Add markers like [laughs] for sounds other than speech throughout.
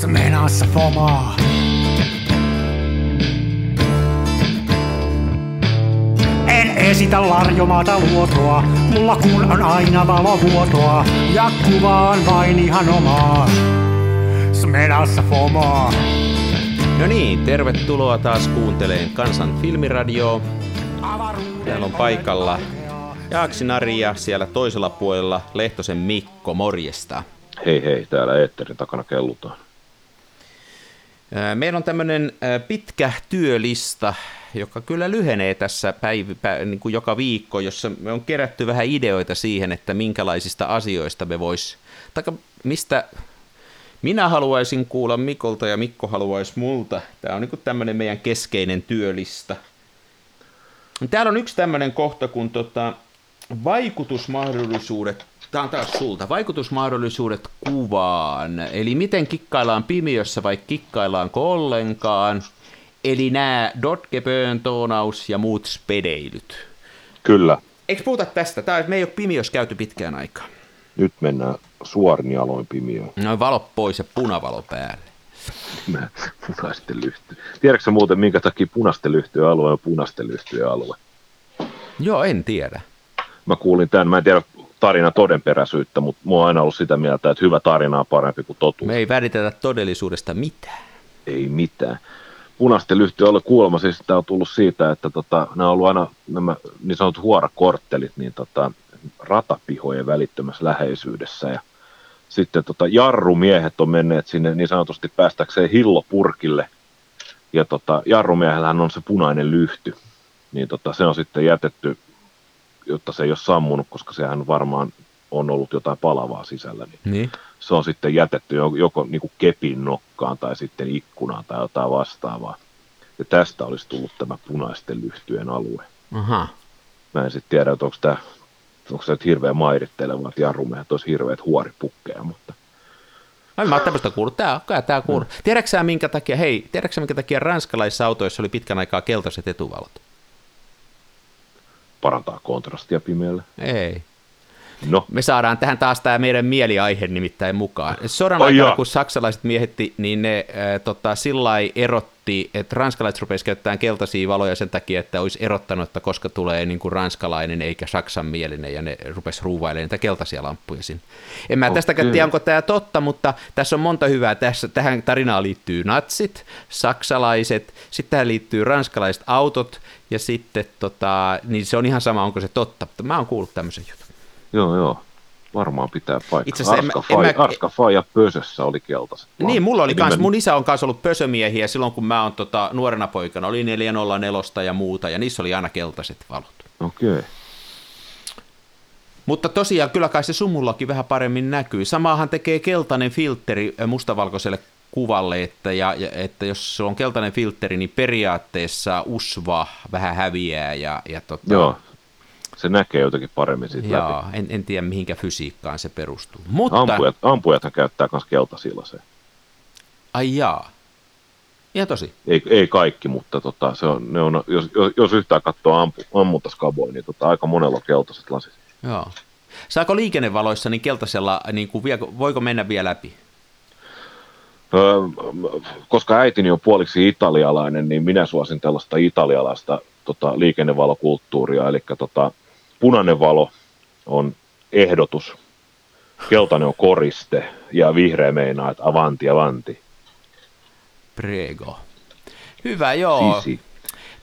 Smenassa fomaa. En esitä larjomaata luotoa, mulla kun on aina valovuotoa, ja kuvaan vain ihan omaa. Smenassa fomaa. No niin, tervetuloa taas kuunteleen Kansan filmiradioa. Täällä on paikalla Jaaksi Nari ja siellä toisella puolella Lehtosen Mikko, morjesta. Hei hei, täällä Eetterin takana kellutaan. Meillä on tämmöinen pitkä työlista, joka kyllä lyhenee tässä päivä, pä, niin kuin joka viikko, jossa me on kerätty vähän ideoita siihen, että minkälaisista asioista me vois, tai mistä minä haluaisin kuulla Mikolta ja Mikko haluaisi multa. Tämä on niin tämmöinen meidän keskeinen työlista. Täällä on yksi tämmöinen kohta, kun tota, vaikutusmahdollisuudet, tämä on taas sulta, vaikutusmahdollisuudet kuvaan, eli miten kikkaillaan pimiössä vai kikkaillaanko ollenkaan, eli nämä Dotgebön, Toonaus ja muut spedeilyt. Kyllä. Eikö puhuta tästä? Tämä, me ei ole pimiössä käyty pitkään aikaa. Nyt mennään suorin jaloin pimiöön. Noin valo pois ja punavalo päälle. punaisten lyhty. Tiedätkö muuten, minkä takia punaisten lyhtyjen alue on punaisten lyhtyjen alue? Joo, en tiedä mä kuulin tämän, mä en tiedä tarinan todenperäisyyttä, mutta mua on aina ollut sitä mieltä, että hyvä tarina on parempi kuin totuus. Me ei välitetä todellisuudesta mitään. Ei mitään. Punaisten lyhty oli kuulemma, siis tämä on tullut siitä, että tota, nämä on ollut aina nämä niin sanotut huorakorttelit niin tota, ratapihojen välittömässä läheisyydessä ja sitten tota, jarrumiehet on menneet sinne niin sanotusti päästäkseen hillopurkille ja tota, jarrumiehellähän on se punainen lyhty, niin tota, se on sitten jätetty jotta se ei ole sammunut, koska sehän varmaan on ollut jotain palavaa sisällä, niin, niin. se on sitten jätetty joko niin kuin kepin nokkaan tai sitten ikkunaan tai jotain vastaavaa. Ja tästä olisi tullut tämä punaisten lyhtyjen alue. Aha. Mä en sitten tiedä, että onko tämä onko se nyt hirveän mairitteleva, että jarrumiehet olisi hirveät huoripukkeja, mutta... Ai, mä oon tämmöistä kuullut. Tää, tää, tää kuuluu. Mm. Tiedätkö minkä takia, hei, tiedätkö minkä takia ranskalaisissa autoissa oli pitkän aikaa keltaiset etuvalot? Parantaa kontrastia pimeällä. Ei. No. Me saadaan tähän taas tämä meidän mieliaihe nimittäin mukaan. Sodan aikana, kun saksalaiset miehetti, niin ne äh, tota, sillä erotti, että ranskalaiset rupesivat käyttämään keltaisia valoja sen takia, että olisi erottanut, että koska tulee niin kuin ranskalainen eikä saksanmielinen, ja ne rupesi ruuvailemaan niitä keltaisia lamppuja sinne. En mä okay. tästäkään tiedä, onko tämä totta, mutta tässä on monta hyvää. Tässä, tähän tarinaan liittyy natsit, saksalaiset, sitten tähän liittyy ranskalaiset autot, ja sitten tota, niin se on ihan sama, onko se totta, mutta mä oon kuullut tämmöisen jutun. Joo, joo. Varmaan pitää paikkaa. Itse asiassa Arska, en, fai, en mä... Arska Faija Pösössä oli keltaiset. Niin, mulla oli kans, mun isä on kanssa ollut pösömiehiä silloin, kun mä oon tota, nuorena poikana, oli 404 ja muuta, ja niissä oli aina keltaiset valot. Okei. Okay. Mutta tosiaan kyllä kai se sumullakin vähän paremmin näkyy. Samaahan tekee keltainen filtteri mustavalkoiselle kuvalle, että, ja, ja, että jos se on keltainen filtteri, niin periaatteessa usva vähän häviää. Ja, ja tota, Joo, se näkee jotenkin paremmin siitä Joo, läpi. En, en tiedä mihinkä fysiikkaan se perustuu. Mutta... Ampujat, ampujathan käyttää myös keltasilaseen. Ai jaa. Ihan tosi. Ei, ei kaikki, mutta tota, se on, ne on, jos, jos yhtään katsoo ampu, ammuntaskaboja, niin tota, aika monella on keltaiset lasit. Joo. Saako liikennevaloissa niin keltaisella, niin kuin, voiko mennä vielä läpi? koska äitini on puoliksi italialainen, niin minä suosin tällaista italialaista tota, liikennevalokulttuuria, eli tota, punainen valo on ehdotus, keltainen on koriste ja vihreä meinaa, että avanti, avanti. Prego. Hyvä, joo. Sisi.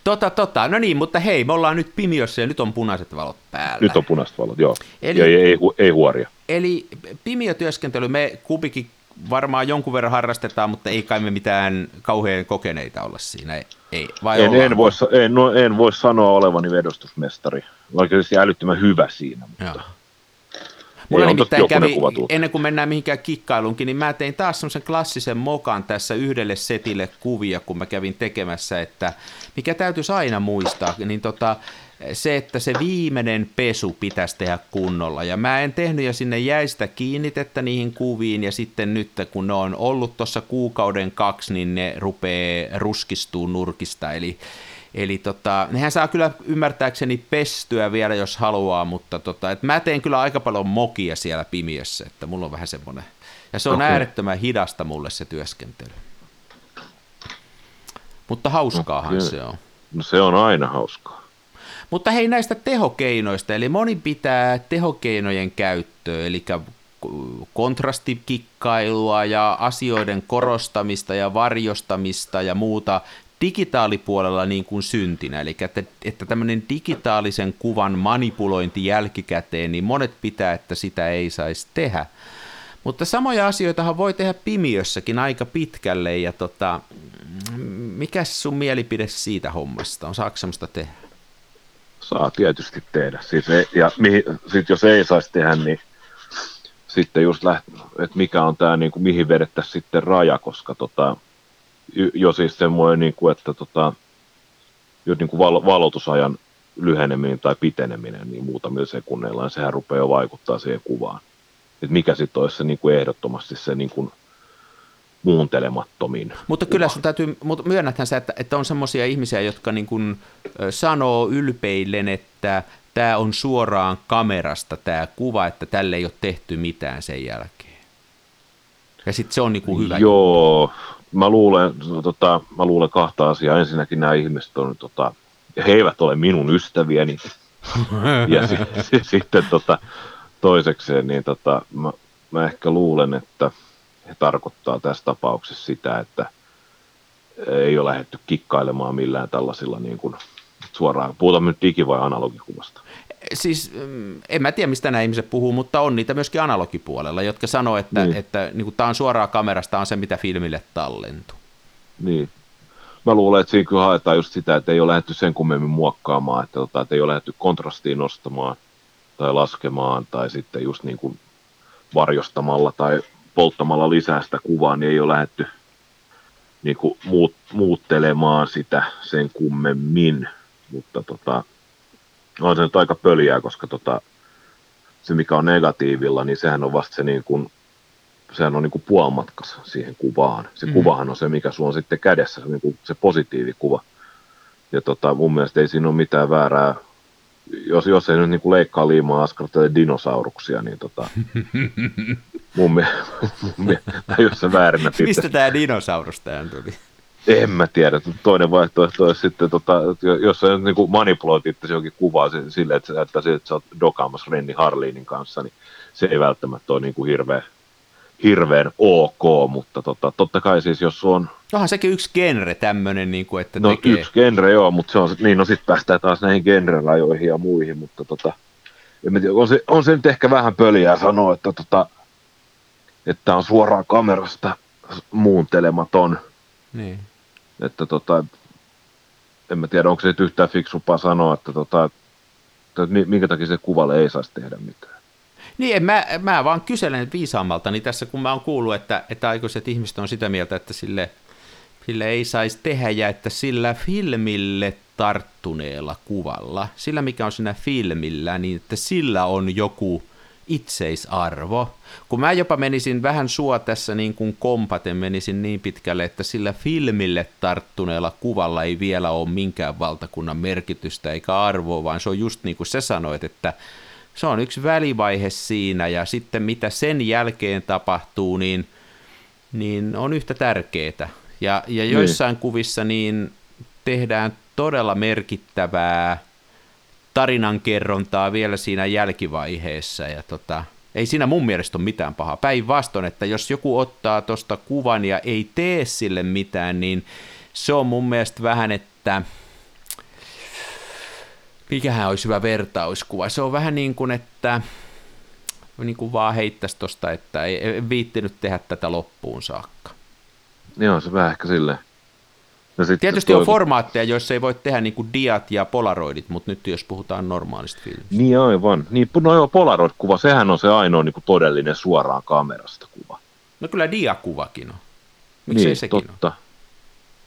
Tota, tota. No niin, mutta hei, me ollaan nyt pimiössä ja nyt on punaiset valot päällä. Nyt on punaiset valot, joo. Eli, ja ei, ei, ei huoria. Eli pimiötyöskentely, me kupikin varmaan jonkun verran harrastetaan, mutta ei kai me mitään kauhean kokeneita olla siinä. Ei, vai en, en, voi, en, no, en voi sanoa olevani vedostusmestari. Oikeasti älyttömän hyvä siinä, mutta... Joo. Mulla nimittäin kävi, ennen kuin mennään mihinkään kikkailuunkin, niin mä tein taas semmoisen klassisen mokan tässä yhdelle setille kuvia, kun mä kävin tekemässä, että mikä täytyisi aina muistaa, niin tota, se, että se viimeinen pesu pitäisi tehdä kunnolla. Ja mä en tehnyt ja sinne jäistä kiinnitettä niihin kuviin ja sitten nyt kun ne on ollut tuossa kuukauden kaksi, niin ne rupeaa ruskistuun nurkista. Eli, eli tota, nehän saa kyllä ymmärtääkseni pestyä vielä, jos haluaa, mutta tota, et mä teen kyllä aika paljon mokia siellä pimiössä, että mulla on vähän semmoinen. Ja se on okay. äärettömän hidasta mulle se työskentely. Mutta hauskaahan okay. se on. No se on aina hauskaa. Mutta hei näistä tehokeinoista, eli moni pitää tehokeinojen käyttöä, eli kontrastikikkailua ja asioiden korostamista ja varjostamista ja muuta digitaalipuolella niin kuin syntinä, eli että, että tämmöinen digitaalisen kuvan manipulointi jälkikäteen, niin monet pitää, että sitä ei saisi tehdä. Mutta samoja asioitahan voi tehdä pimiössäkin aika pitkälle, ja tota, mikä sun mielipide siitä hommasta on? Saako semmoista tehdä? Saa tietysti tehdä. Siis ei, ja mihin, sit jos ei saisi tehdä, niin sitten just läht, että mikä on tämä, niin kuin, mihin vedettäisiin sitten raja, koska tota, jo siis semmoinen, niin kuin, että tota, jo niin kuin val- valotusajan lyheneminen tai piteneminen niin muutamilla sekunneilla, niin sehän rupeaa jo vaikuttaa siihen kuvaan. Et mikä sitten olisi se niin kuin ehdottomasti se niin kuin muuntelemattomin. Mutta kyllä sun täytyy, mutta myönnäthän sä, että, että on semmoisia ihmisiä, jotka niin kuin sanoo ylpeillen, että tämä on suoraan kamerasta tämä kuva, että tälle ei ole tehty mitään sen jälkeen. Ja sitten se on niin kuin hyvä. Joo, mä luulen, tota, mä luulen kahta asiaa. Ensinnäkin nämä ihmiset on, tota, he eivät ole minun ystäviäni. [laughs] ja si, si, sitten tota, toisekseen, niin tota, mä, mä ehkä luulen, että he tarkoittaa tässä tapauksessa sitä, että ei ole lähdetty kikkailemaan millään tällaisilla niin kuin suoraan. Puhutaan nyt digi- vai analogikuvasta? Siis mm, en mä tiedä, mistä nämä ihmiset puhuu, mutta on niitä myöskin analogipuolella, jotka sanoo, että, niin. että niin tämä on suoraan kamerasta, on se, mitä filmille tallentuu. Niin. Mä luulen, että siinä kyllä haetaan just sitä, että ei ole lähdetty sen kummemmin muokkaamaan, että, tota, että ei ole lähdetty kontrastiin nostamaan tai laskemaan tai sitten just niin kuin varjostamalla tai polttamalla lisää sitä kuvaa, niin ei ole lähdetty niin kuin muut, muuttelemaan sitä sen kummemmin, mutta tota, on se nyt aika pöliää, koska tota, se mikä on negatiivilla, niin sehän on vasta se niin kuin, sehän on niin kuin siihen kuvaan. Se mm. kuvahan on se, mikä sulla on sitten kädessä, se, niin kuin se positiivikuva. Ja tota, mun mielestä ei siinä ole mitään väärää jos, jos ei nyt niin kuin leikkaa liimaa askartele dinosauruksia, niin tota, [laughs] mun, mielestä, [laughs] jos se väärinä pitää. Mistä tämä dinosaurus tähän tuli? En mä tiedä. Toinen vaihtoehto olisi sitten, tota, jos sä niin kuin manipuloit itse jonkin kuvaa sille, että, että, että sä oot dokaamassa Renni Harlinin kanssa, niin se ei välttämättä ole niin kuin hirveä, hirveän ok, mutta tota, totta kai siis jos on... Onhan sekin yksi genre tämmöinen, niin kuin, että No tekee... yksi genre joo, mutta se on, niin no sitten päästään taas näihin genre-rajoihin ja muihin, mutta tota, en tiedä, on, se, on se nyt ehkä vähän pöliä sanoa, että, tota, että on suoraan kamerasta muuntelematon. Niin. Että tota, en mä tiedä, onko se nyt yhtään fiksumpaa sanoa, että, tota, että minkä takia se kuvalle ei saisi tehdä mitään. Niin, mä, mä vaan kyselen viisaammalta, niin tässä kun mä oon kuullut, että, että aikuiset ihmiset on sitä mieltä, että sille, sille ei saisi tehdä ja että sillä filmille tarttuneella kuvalla, sillä mikä on siinä filmillä, niin että sillä on joku itseisarvo. Kun mä jopa menisin vähän sua tässä niin kuin kompaten, menisin niin pitkälle, että sillä filmille tarttuneella kuvalla ei vielä ole minkään valtakunnan merkitystä eikä arvoa, vaan se on just niin kuin sä sanoit, että se on yksi välivaihe siinä ja sitten mitä sen jälkeen tapahtuu, niin, niin on yhtä tärkeää. Ja, ja niin. joissain niin. kuvissa niin tehdään todella merkittävää tarinankerrontaa vielä siinä jälkivaiheessa ja tota, ei siinä mun mielestä ole mitään pahaa. Päinvastoin, että jos joku ottaa tuosta kuvan ja ei tee sille mitään, niin se on mun mielestä vähän, että mikähän olisi hyvä vertauskuva. Se on vähän niin kuin, että niin kuin vaan heittäisi tuosta, että ei, viittinyt tehdä tätä loppuun saakka. Joo, se vähän ehkä silleen. No Tietysti toi... on formaatteja, joissa ei voi tehdä niin kuin diat ja polaroidit, mutta nyt jos puhutaan normaalista filmistä. Niin aivan. Niin, no joo, polaroid-kuva, sehän on se ainoa niin kuin todellinen suoraan kamerasta kuva. No kyllä diakuvakin on. Miksi niin, sekin totta. on?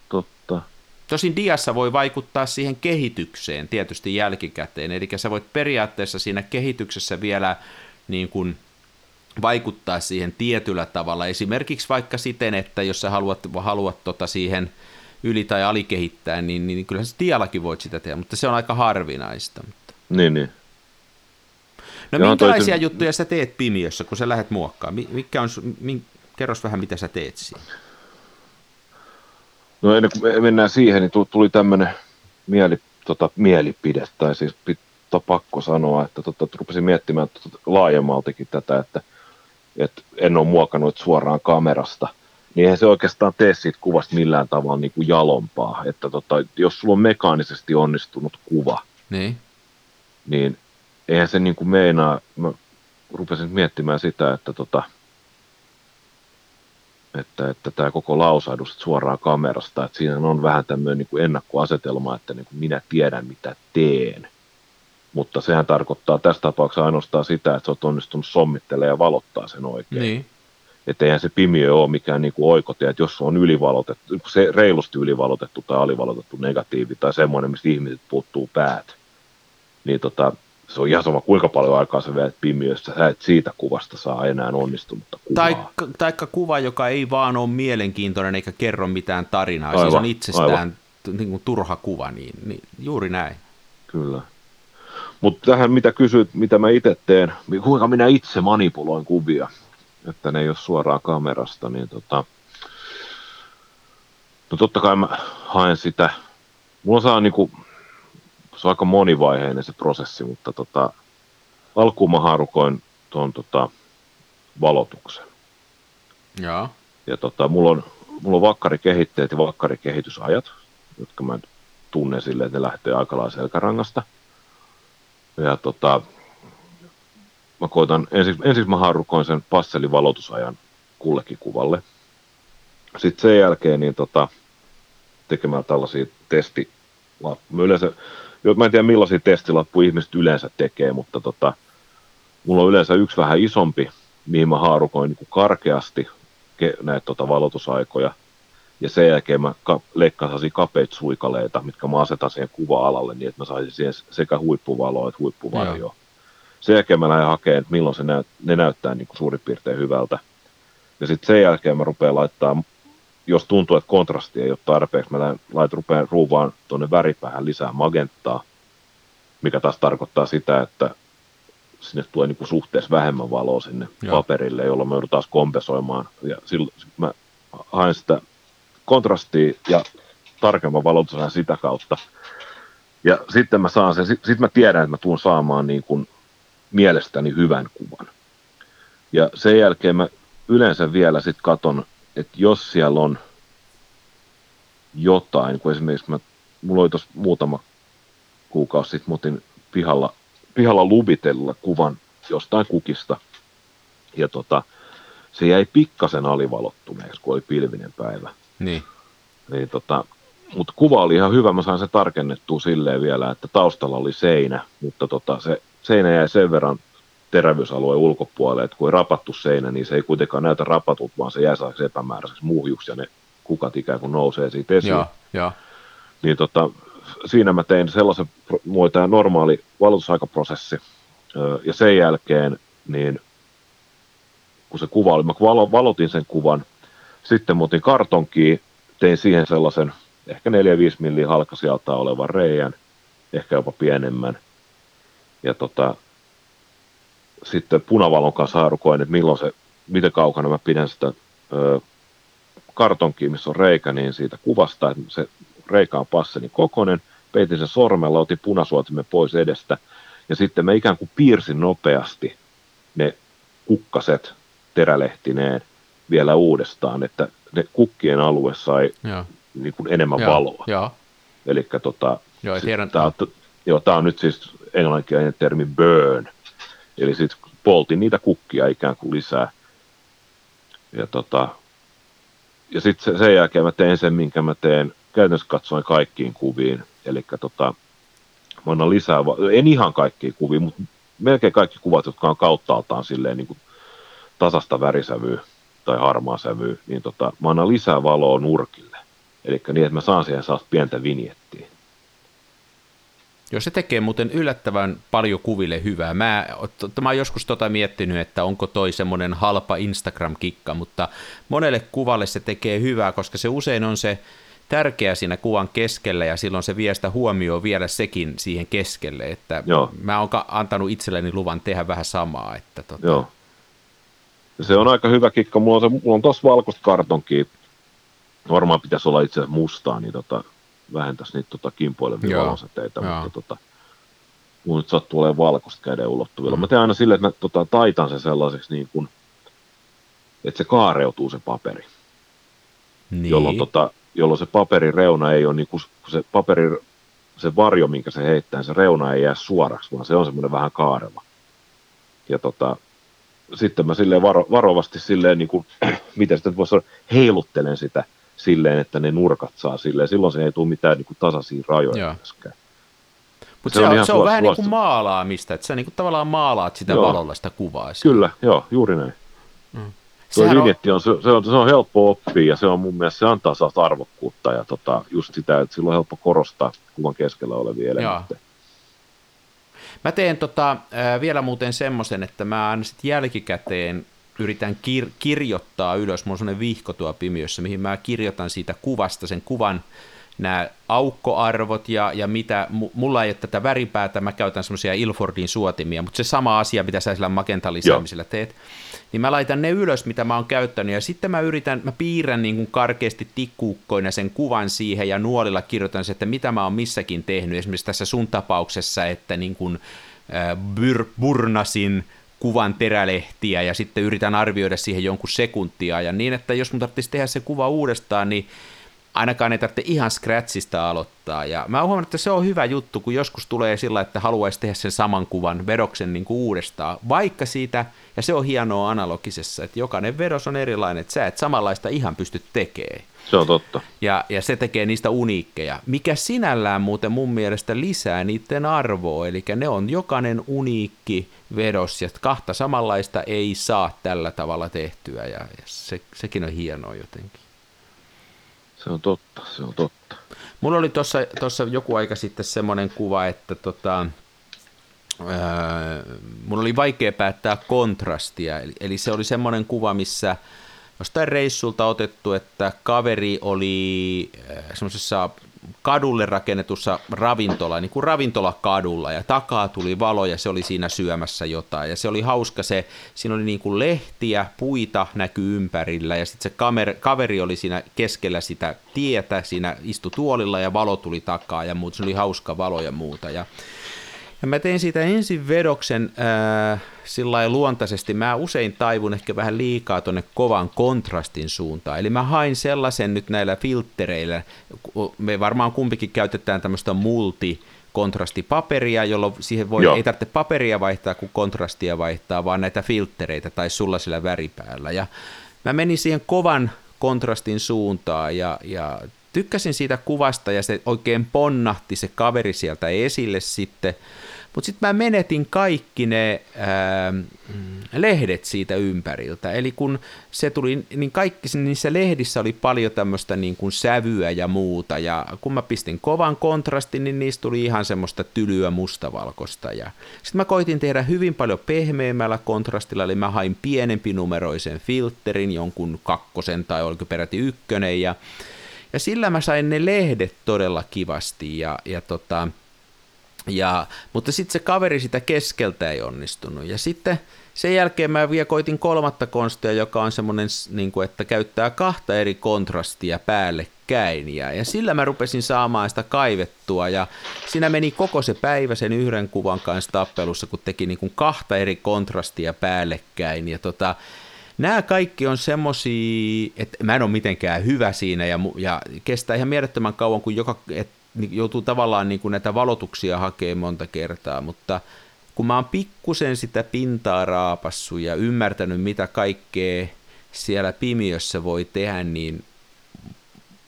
Totta. Tosin diassa voi vaikuttaa siihen kehitykseen tietysti jälkikäteen, eli sä voit periaatteessa siinä kehityksessä vielä niin kuin vaikuttaa siihen tietyllä tavalla, esimerkiksi vaikka siten, että jos sä haluat, haluat tota siihen yli- tai alikehittää, niin, niin, niin kyllä sä diallakin voit sitä tehdä, mutta se on aika harvinaista. Mutta... Niin, niin. No Joo, minkälaisia toi... juttuja sä teet Pimiössä, kun sä lähdet muokkaamaan? Mikä on, Kerros vähän, mitä sä teet siinä. No ennen kuin mennään siihen, niin tuli tämmöinen mieli, tota, mielipide, tai siis pitää pakko sanoa, että tota, rupesin miettimään tota, laajemmaltakin tätä, että, että en ole muokannut suoraan kamerasta, niin eihän se oikeastaan tee siitä kuvasta millään tavalla niin kuin jalompaa, että tota, jos sulla on mekaanisesti onnistunut kuva, niin, niin eihän se niin kuin meinaa, mä rupesin miettimään sitä, että tota, että, että tämä koko lausahdus suoraan kamerasta, että siinä on vähän tämmöinen niin kuin ennakkoasetelma, että niin kuin minä tiedän mitä teen. Mutta sehän tarkoittaa tässä tapauksessa ainoastaan sitä, että sä oot onnistunut sommittelemaan ja valottaa sen oikein. niin, Että eihän se pimiö ole mikään niin kuin oikotie, että jos se on ylivalotettu, se reilusti ylivalotettu tai alivalotettu negatiivi tai semmoinen, mistä ihmiset puuttuu päät, niin tota, se on ihan sama kuinka paljon aikaa sä veet pimiössä, sä et siitä kuvasta saa enää onnistunutta kuvaa. Taikka, taikka kuva, joka ei vaan ole mielenkiintoinen eikä kerro mitään tarinaa, Aivan, siis on itsestään aivan. niin kuin turha kuva, niin, niin juuri näin. Kyllä. Mutta tähän mitä kysyt, mitä mä itse teen, kuinka minä itse manipuloin kuvia, että ne ei ole suoraan kamerasta, niin tota, no totta kai mä haen sitä, mulla saa niinku, se on aika monivaiheinen se prosessi, mutta tota, alkuun mä haarukoin tuon tota, valotuksen. Joo. Ja tota, mulla, on, mulla on vakkarikehitteet ja vakkarikehitysajat, jotka mä tunnen silleen, että ne lähtee aika lailla selkärangasta. Ja tota, mä koitan, ensin, ensin mä haarukoin sen passelivalotusajan kullekin kuvalle. Sitten sen jälkeen niin tota, tekemään tällaisia testilappuja. Yleensä, mä en tiedä millaisia testilappuja ihmiset yleensä tekee, mutta tota, mulla on yleensä yksi vähän isompi, mihin mä haarukoin niin karkeasti ke- näitä tota, valotusaikoja. Ja sen jälkeen mä ka- leikkaan sellaisia kapeita suikaleita, mitkä mä asetan siihen kuva-alalle niin, että mä saisin siihen sekä huippuvaloa että huippuvarjoa. Sen jälkeen mä lähden hakemaan, että milloin se näyt, ne näyttää niin kuin suurin piirtein hyvältä. Ja sitten sen jälkeen mä rupean laittaa, jos tuntuu, että kontrasti ei ole tarpeeksi, mä lähden, lait, rupean ruuvaan tuonne väripäähän lisää magenttaa, mikä taas tarkoittaa sitä, että sinne tulee niin kuin suhteessa vähemmän valoa sinne Joo. paperille, jolloin me joudun taas kompensoimaan. Ja silloin mä haen sitä kontrastia ja tarkemman valotusajan sitä kautta. Ja sitten mä saan sen, sitten mä tiedän, että mä tuun saamaan niin kuin mielestäni hyvän kuvan. Ja sen jälkeen mä yleensä vielä sitten katon, että jos siellä on jotain, kun esimerkiksi mä, mulla oli tuossa muutama kuukausi sitten, mä otin pihalla, pihalla luvitella kuvan jostain kukista, ja tota, se jäi pikkasen alivalottuneeksi, kun oli pilvinen päivä. Niin. Niin tota, mutta kuva oli ihan hyvä, mä sain se tarkennettua silleen vielä, että taustalla oli seinä, mutta tota, se seinä jäi sen verran terävyysalueen ulkopuolelle, että kun ei rapattu seinä, niin se ei kuitenkaan näytä rapatut, vaan se jää sellaiseksi epämääräiseksi muhjuksi ja ne kukat ikään kuin nousee siitä esiin. Joo, joo. Niin tota, siinä mä tein sellaisen, mulla tämä normaali valotusaikaprosessi, öö, ja sen jälkeen, niin kun se kuva oli, mä valo, valotin sen kuvan, sitten mä otin kartonkiin, tein siihen sellaisen ehkä 4-5 milliä halkasijalta olevan reijän, ehkä jopa pienemmän, ja tota, sitten punavalon kanssa haarukoin, että milloin se, miten kaukana mä pidän sitä öö, kartonkia, missä on reikä, niin siitä kuvasta, että se reikä on passeni kokonen, peitin sen sormella, otin punasuotimen pois edestä, ja sitten mä ikään kuin piirsin nopeasti ne kukkaset terälehtineen vielä uudestaan, että ne kukkien alue sai Joo. niin kuin enemmän Joo, valoa. Joo. Eli tota, Joo, ja tiedän- tää on, joo, tää on nyt siis englanninkielinen termi burn, eli sitten poltin niitä kukkia ikään kuin lisää. Ja, tota, ja sitten se, sen jälkeen mä teen sen, minkä mä teen käytännössä katsoen kaikkiin kuviin. Eli tota, mä annan lisää, en ihan kaikkiin kuviin, mutta melkein kaikki kuvat, jotka on kauttaaltaan silleen niin kuin tasasta värisävyä tai harmaa sävyä, niin tota, mä annan lisää valoa nurkille. Eli niin, että mä saan siihen saas pientä vinjettiä. Joo, se tekee muuten yllättävän paljon kuville hyvää. Mä, to, mä oon joskus tota miettinyt, että onko toi semmoinen halpa Instagram-kikka, mutta monelle kuvalle se tekee hyvää, koska se usein on se tärkeä siinä kuvan keskellä ja silloin se vie sitä huomioon vielä sekin siihen keskelle, että Joo. mä oon antanut itselleni luvan tehdä vähän samaa. Että tota, Joo. se on aika hyvä kikka. Mulla on, se, mulla on tossa valkoista kartonkia. Varmaan pitäisi olla itse asiassa mustaa, niin tota, vähentäisi niitä tota, kimpoilevia valosäteitä, mutta tota, mun nyt sattuu olemaan valkoista käden ulottuvilla. Mm. Mä teen aina silleen, että mä tota, taitan se sellaiseksi niin kuin, että se kaareutuu se paperi. Niin. Jolloin, tota, jolloin se paperin reuna ei ole niin kuin, se paperi, se varjo, minkä se heittää, se reuna ei jää suoraksi, vaan se on semmoinen vähän kaareva. Ja tota, sitten mä silleen varo, varovasti silleen, [clears throat] niin kuin, miten sitä voisi sanoa, heiluttelen sitä silleen, että ne nurkat saa silleen. Silloin se ei tule mitään niin kuin tasaisia rajoja Joo. myöskään. Mutta se, se, on, se on vähän niin kuin maalaamista, että sä niin kuin tavallaan maalaat sitä joo. valolla sitä kuvaa. Kyllä, joo, juuri näin. Mm. Tuo vinjetti on, se, se, on, se on helppo oppia ja se on mun mielestä, se antaa saat arvokkuutta ja tota, just sitä, että silloin on helppo korostaa kuvan keskellä olevia elementtejä. Mä teen tota, äh, vielä muuten semmoisen, että mä aina sit jälkikäteen yritän kir- kirjoittaa ylös, mulla on semmoinen vihko tuo pimiössä, mihin mä kirjoitan siitä kuvasta sen kuvan. Nämä aukkoarvot ja, ja mitä, mulla ei ole tätä väripäätä, mä käytän semmoisia Ilfordin suotimia, mutta se sama asia, mitä sä sillä magentalisäämisellä teet, niin mä laitan ne ylös, mitä mä oon käyttänyt, ja sitten mä yritän, mä piirrän niin kuin karkeasti tikkuukkoina sen kuvan siihen, ja nuolilla kirjoitan se, että mitä mä oon missäkin tehnyt, esimerkiksi tässä sun tapauksessa, että niin kuin, äh, byr, burnasin kuvan terälehtiä ja sitten yritän arvioida siihen jonkun sekuntia ja niin, että jos mun tarvitsisi tehdä se kuva uudestaan, niin ainakaan ei tarvitse ihan scratchista aloittaa. Ja mä huomannut, että se on hyvä juttu, kun joskus tulee sillä, että haluaisi tehdä sen saman kuvan vedoksen niin kuin uudestaan, vaikka siitä, ja se on hienoa analogisessa, että jokainen vedos on erilainen, että sä et samanlaista ihan pysty tekemään. Se on totta. Ja, ja se tekee niistä uniikkeja, mikä sinällään muuten mun mielestä lisää niiden arvoa, eli ne on jokainen uniikki vedos, ja kahta samanlaista ei saa tällä tavalla tehtyä, ja, ja se, sekin on hienoa jotenkin. Se on totta, se on totta. Mulla oli tuossa joku aika sitten semmoinen kuva, että tota, ää, mulla oli vaikea päättää kontrastia, eli, eli se oli semmoinen kuva, missä jostain reissulta otettu, että kaveri oli semmoisessa kadulle rakennetussa ravintola, niin kuin ravintolakadulla, ja takaa tuli valo, ja se oli siinä syömässä jotain, ja se oli hauska se, siinä oli niin kuin lehtiä, puita näkyy ympärillä, ja sitten se kamer, kaveri oli siinä keskellä sitä tietä, siinä istui tuolilla, ja valo tuli takaa, ja muuta, se oli hauska valo ja muuta, ja ja mä tein siitä ensin vedoksen äh, sillä luontaisesti. Mä usein taivun ehkä vähän liikaa tuonne kovan kontrastin suuntaan. Eli mä hain sellaisen nyt näillä filttereillä. Me varmaan kumpikin käytetään tämmöistä multi kontrastipaperia, jolloin siihen voi, ei tarvitse paperia vaihtaa, kun kontrastia vaihtaa, vaan näitä filttereitä tai sulla sillä väripäällä. Ja mä menin siihen kovan kontrastin suuntaan ja, ja tykkäsin siitä kuvasta ja se oikein ponnahti se kaveri sieltä esille sitten. Mutta sitten mä menetin kaikki ne ää, lehdet siitä ympäriltä. Eli kun se tuli, niin kaikki niissä lehdissä oli paljon tämmöistä niin kuin sävyä ja muuta. Ja kun mä pistin kovan kontrastin, niin niistä tuli ihan semmoista tylyä mustavalkoista. Ja sitten mä koitin tehdä hyvin paljon pehmeämmällä kontrastilla, eli mä hain pienempi numeroisen filterin, jonkun kakkosen tai oliko peräti ykkönen. Ja, ja sillä mä sain ne lehdet todella kivasti. Ja, ja tota, ja, mutta sitten se kaveri sitä keskeltä ei onnistunut. Ja sitten sen jälkeen mä vielä koitin kolmatta konstia, joka on semmoinen, niin kuin, että käyttää kahta eri kontrastia päällekkäin. Ja, ja sillä mä rupesin saamaan sitä kaivettua. Ja siinä meni koko se päivä sen yhden kuvan kanssa tappelussa, kun teki niin kuin kahta eri kontrastia päällekkäin. Ja tota, nämä kaikki on semmosia, että mä en ole mitenkään hyvä siinä ja, ja kestää ihan mielettömän kauan, kun joka, et joutuu tavallaan niin kuin näitä valotuksia hakemaan monta kertaa, mutta kun mä oon pikkusen sitä pintaa raapassu ja ymmärtänyt, mitä kaikkea siellä pimiössä voi tehdä, niin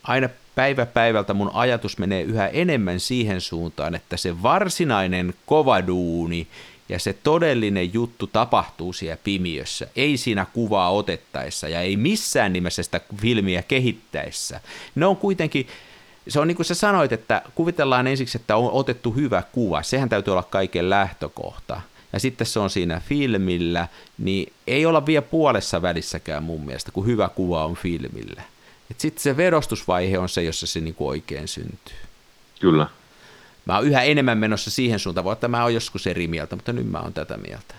aina päivä päivältä mun ajatus menee yhä enemmän siihen suuntaan, että se varsinainen kova duuni ja se todellinen juttu tapahtuu siellä pimiössä, ei siinä kuvaa otettaessa ja ei missään nimessä sitä filmiä kehittäessä. Ne on kuitenkin se on niin kuin sä sanoit, että kuvitellaan ensiksi, että on otettu hyvä kuva. Sehän täytyy olla kaiken lähtökohta. Ja sitten se on siinä filmillä, niin ei olla vielä puolessa välissäkään mun mielestä, kun hyvä kuva on filmillä. Sitten se vedostusvaihe on se, jossa se niin kuin oikein syntyy. Kyllä. Mä oon yhä enemmän menossa siihen suuntaan, että mä oon joskus eri mieltä, mutta nyt mä oon tätä mieltä.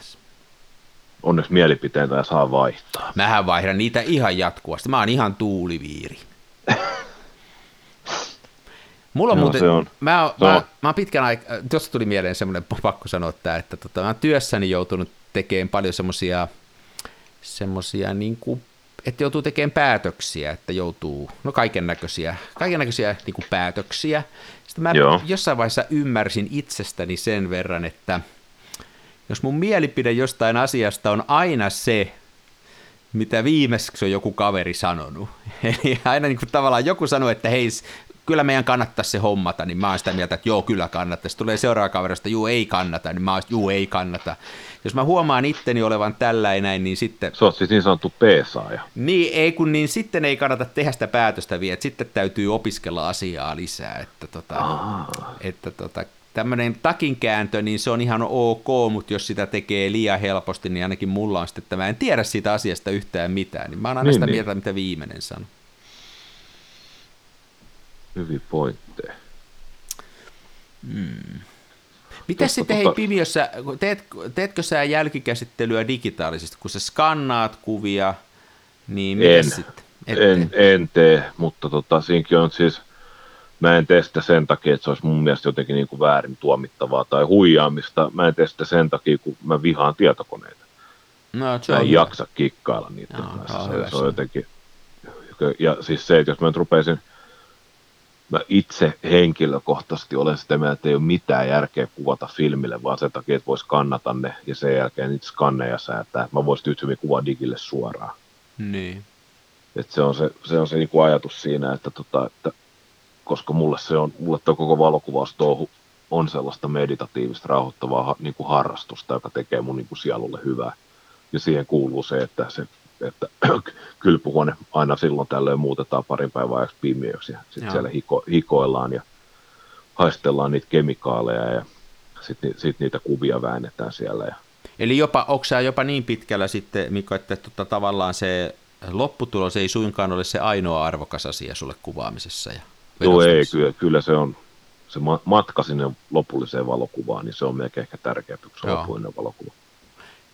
onneksi mielipiteitä ja saa vaihtaa. Mähän vaihdan niitä ihan jatkuvasti. Mä oon ihan tuuliviiri. [laughs] Mulla on Joo, muuten, se on. Mä, se mä, on. mä pitkän aikaa, tuossa tuli mieleen semmoinen [laughs] pakko sanoa tämä, että tota, mä oon työssäni joutunut tekemään paljon semmoisia, semmoisia niin kuin, että joutuu tekemään päätöksiä, että joutuu, no kaiken näköisiä, kaiken näköisiä niin kuin päätöksiä. Sitten mä Joo. jossain vaiheessa ymmärsin itsestäni sen verran, että jos mun mielipide jostain asiasta on aina se, mitä viimeksi on joku kaveri sanonut. [laughs] Eli aina niin kuin tavallaan joku sanoo, että hei, kyllä meidän kannattaisi se hommata, niin mä oon sitä mieltä, että joo, kyllä kannattaisi. Tulee seuraava kaverista, juu, ei kannata, niin mä oon, juu, ei kannata. Jos mä huomaan itteni olevan tällainen, niin sitten... Se on siis niin sanottu peesaaja. Niin, ei kun niin sitten ei kannata tehdä sitä päätöstä vielä, että sitten täytyy opiskella asiaa lisää, että tota, että tota, tämmöinen takinkääntö, niin se on ihan ok, mutta jos sitä tekee liian helposti, niin ainakin mulla on sitten, että mä en tiedä siitä asiasta yhtään mitään, niin mä oon aina niin, sitä niin. mieltä, mitä viimeinen sanoo. Hyviä pointteja. Hmm. Miten sitten hei tota... Pimiössä, teet, teetkö sä jälkikäsittelyä digitaalisesti, kun sä skannaat kuvia, niin en, sitten? en, en tee, mutta tota, siinäkin on siis, mä en tee sitä sen takia, että se olisi mun mielestä jotenkin niin kuin väärin tuomittavaa tai huijaamista. Mä en tee sitä sen takia, kun mä vihaan tietokoneita. No, se mä en hyvä. jaksa kikkailla niitä. No, se, se on jotenkin, ja siis se, että jos mä nyt rupeisin mä itse henkilökohtaisesti olen sitä mieltä, että ei ole mitään järkeä kuvata filmille, vaan sen takia, että voisi kannata ne ja sen jälkeen niitä skanneja säätää. Mä voisin nyt hyvin kuvaa digille suoraan. Niin. Et se on se, se, on se niin kuin ajatus siinä, että, tota, että koska mulle se on, mulle tuo koko valokuvaustouhu on sellaista meditatiivista, rauhoittavaa niin kuin harrastusta, joka tekee mun niin kuin sielulle hyvää. Ja siihen kuuluu se, että se että [clears throat] kylpyhuone aina silloin tällöin muutetaan parin päivän ajaksi pimiöksi ja sitten siellä hiko, hikoillaan ja haistellaan niitä kemikaaleja ja sitten sit niitä kuvia väännetään siellä. Ja... Eli jopa, onko jopa niin pitkällä sitten, Mikko, että tota, tavallaan se lopputulos ei suinkaan ole se ainoa arvokas asia sulle kuvaamisessa? Ja Joo, ei, kyllä, kyllä se on se matka sinne lopulliseen valokuvaan, niin se on melkein ehkä tärkeämpi kuin se lopullinen valokuva.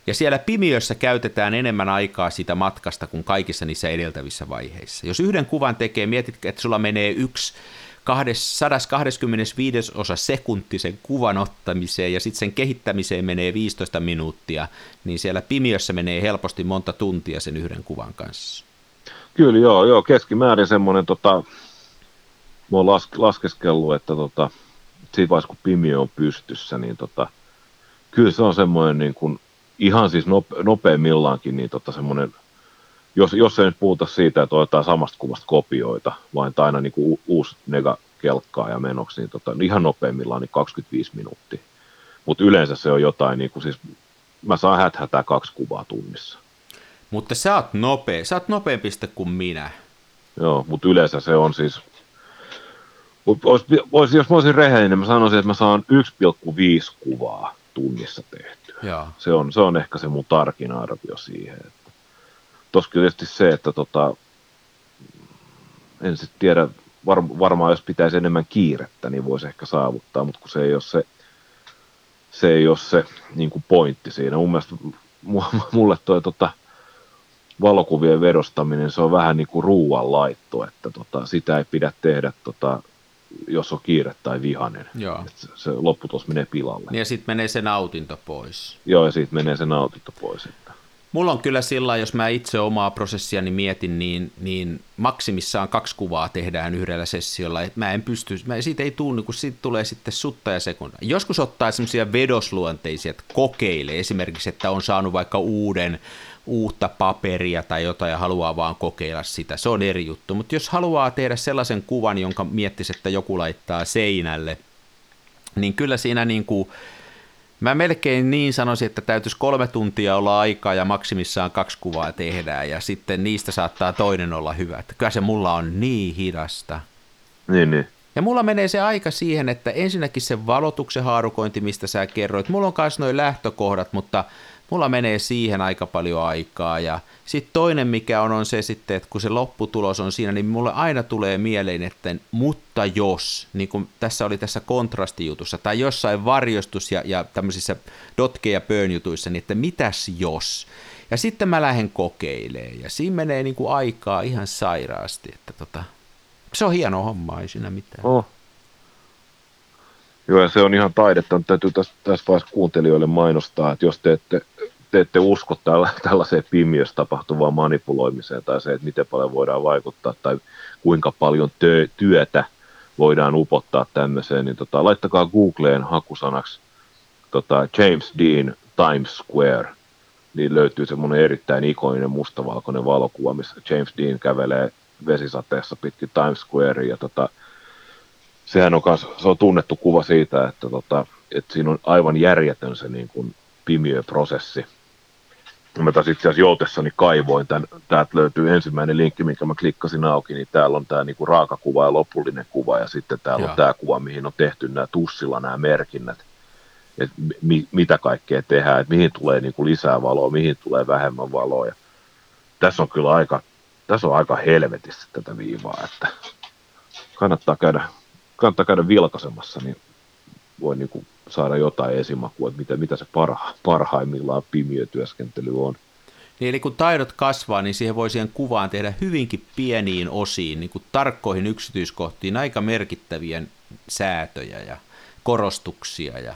Ja siellä pimiössä käytetään enemmän aikaa sitä matkasta kuin kaikissa niissä edeltävissä vaiheissa. Jos yhden kuvan tekee, mietit, että sulla menee yksi 125 osa sekuntisen kuvan ottamiseen ja sitten sen kehittämiseen menee 15 minuuttia, niin siellä pimiössä menee helposti monta tuntia sen yhden kuvan kanssa. Kyllä joo, joo keskimäärin semmoinen, tota, mä oon las, laskeskellut, että tota, siinä vaiheessa kun pimiö on pystyssä, niin tota, kyllä se on semmoinen niin kuin ihan siis nope, nopeimmillaankin niin tota semmoinen, jos, jos ei nyt puhuta siitä, että otetaan samasta kuvasta kopioita, vaan aina niin kuin uusi nega kelkkaa ja menoksi, niin tota, ihan nopeimmillaan niin 25 minuuttia. Mutta yleensä se on jotain, niin kuin siis, mä saan häthätää kaksi kuvaa tunnissa. Mutta sä oot nopea, sä oot nopeampi kuin minä. Joo, mutta yleensä se on siis, Ois, ois, jos mä olisin rehellinen, niin mä sanoisin, että mä saan 1,5 kuvaa tunnissa tehtyä. Se, on, se on ehkä se mun tarkin arvio siihen. Että. Toski tietysti se, että tota, en sitten tiedä, var, varmaan jos pitäisi enemmän kiirettä, niin voisi ehkä saavuttaa, mutta kun se ei ole se, se, ei ole se niin kuin pointti siinä. Mun mielestä [laughs] mulle toi tota, valokuvien vedostaminen, se on vähän niin kuin ruuan laitto, että tota, sitä ei pidä tehdä tota, jos on kiire tai vihanen. Joo. se, se lopputulos menee pilalle. Ja sitten menee se nautinto pois. Joo, ja sitten menee se nautinto pois. Että. Mulla on kyllä sillä jos mä itse omaa prosessiani mietin, niin, niin maksimissaan kaksi kuvaa tehdään yhdellä sessiolla. Et mä en pysty, mä, siitä ei tule, kun siitä tulee sitten sutta ja sekunta. Joskus ottaa semmoisia vedosluonteisia, että kokeile esimerkiksi, että on saanut vaikka uuden uutta paperia tai jotain ja haluaa vaan kokeilla sitä, se on eri juttu. Mutta jos haluaa tehdä sellaisen kuvan, jonka miettisi, että joku laittaa seinälle, niin kyllä siinä niin kuin, mä melkein niin sanoisin, että täytyisi kolme tuntia olla aikaa ja maksimissaan kaksi kuvaa tehdään ja sitten niistä saattaa toinen olla hyvä. Että kyllä se mulla on niin hidasta. Niin, niin. Ja mulla menee se aika siihen, että ensinnäkin se valotuksen haarukointi, mistä sä kerroit, mulla on myös noin lähtökohdat, mutta mulla menee siihen aika paljon aikaa. Ja sitten toinen, mikä on, on se sitten, että kun se lopputulos on siinä, niin mulle aina tulee mieleen, että mutta jos, niin kuin tässä oli tässä kontrastijutussa, tai jossain varjostus- ja, ja tämmöisissä dotke- ja jutuissa, niin että mitäs jos? Ja sitten mä lähden kokeilemaan, ja siinä menee niin kuin aikaa ihan sairaasti, että tota, se on hieno homma, ei siinä mitään. Oh. Joo, ja se on ihan taidetta. Täytyy tässä, tässä vaiheessa kuuntelijoille mainostaa, että jos te ette, te ette usko tällä, tällaiseen pimiössä tapahtuvaan manipuloimiseen tai se, että miten paljon voidaan vaikuttaa tai kuinka paljon tö, työtä voidaan upottaa tämmöiseen, niin tota, laittakaa Googleen hakusanaksi tota, James Dean Times Square, niin löytyy semmoinen erittäin ikoninen mustavalkoinen valokuva, missä James Dean kävelee vesisateessa pitkin Times Square ja tota, sehän on, kans, se on tunnettu kuva siitä, että, tota, että siinä on aivan järjetön se niin kuin pimiöprosessi. Mä taas itse asiassa joutessani kaivoin tämän, täältä löytyy ensimmäinen linkki, minkä mä klikkasin auki, niin täällä on tämä niinku raakakuva ja lopullinen kuva, ja sitten täällä Joo. on tämä kuva, mihin on tehty nämä tussilla nämä merkinnät, että mi, mitä kaikkea tehdään, että mihin tulee niinku lisää valoa, mihin tulee vähemmän valoa, ja tässä on kyllä aika, tässä on aika helvetissä tätä viivaa, että kannattaa käydä kannattaa käydä vilkaisemassa, niin voi niin kuin saada jotain esimakua, että mitä, mitä se parha, parhaimmillaan pimiötyöskentely on. Niin, eli kun taidot kasvaa, niin siihen voi siihen kuvaan tehdä hyvinkin pieniin osiin, niin kuin tarkkoihin yksityiskohtiin, aika merkittäviä säätöjä ja korostuksia ja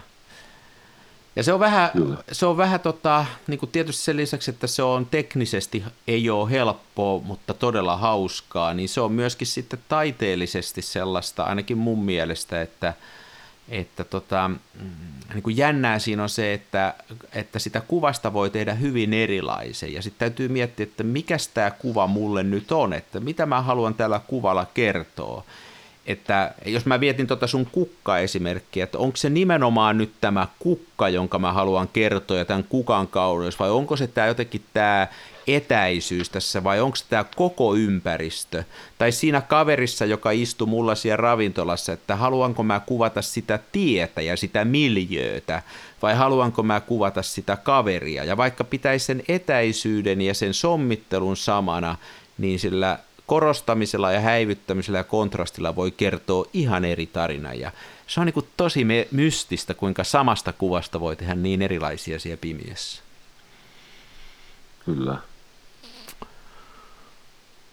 ja se on vähän, se on vähän tota, niin kuin tietysti sen lisäksi, että se on teknisesti ei ole helppoa, mutta todella hauskaa, niin se on myöskin sitten taiteellisesti sellaista, ainakin mun mielestä, että, että tota, mm, niin kuin jännää siinä on se, että, että sitä kuvasta voi tehdä hyvin erilaisen. Ja sitten täytyy miettiä, että mikä tämä kuva mulle nyt on, että mitä mä haluan tällä kuvalla kertoa että jos mä vietin tuota sun kukka-esimerkkiä, että onko se nimenomaan nyt tämä kukka, jonka mä haluan kertoa ja tämän kukan kauneus, vai onko se tämä jotenkin tämä etäisyys tässä, vai onko se tämä koko ympäristö, tai siinä kaverissa, joka istuu mulla siellä ravintolassa, että haluanko mä kuvata sitä tietä ja sitä miljöötä, vai haluanko mä kuvata sitä kaveria, ja vaikka pitäisi sen etäisyyden ja sen sommittelun samana, niin sillä korostamisella ja häivyttämisellä ja kontrastilla voi kertoa ihan eri tarina. Ja se on niin tosi mystistä, kuinka samasta kuvasta voi tehdä niin erilaisia siellä pimiessä. Kyllä.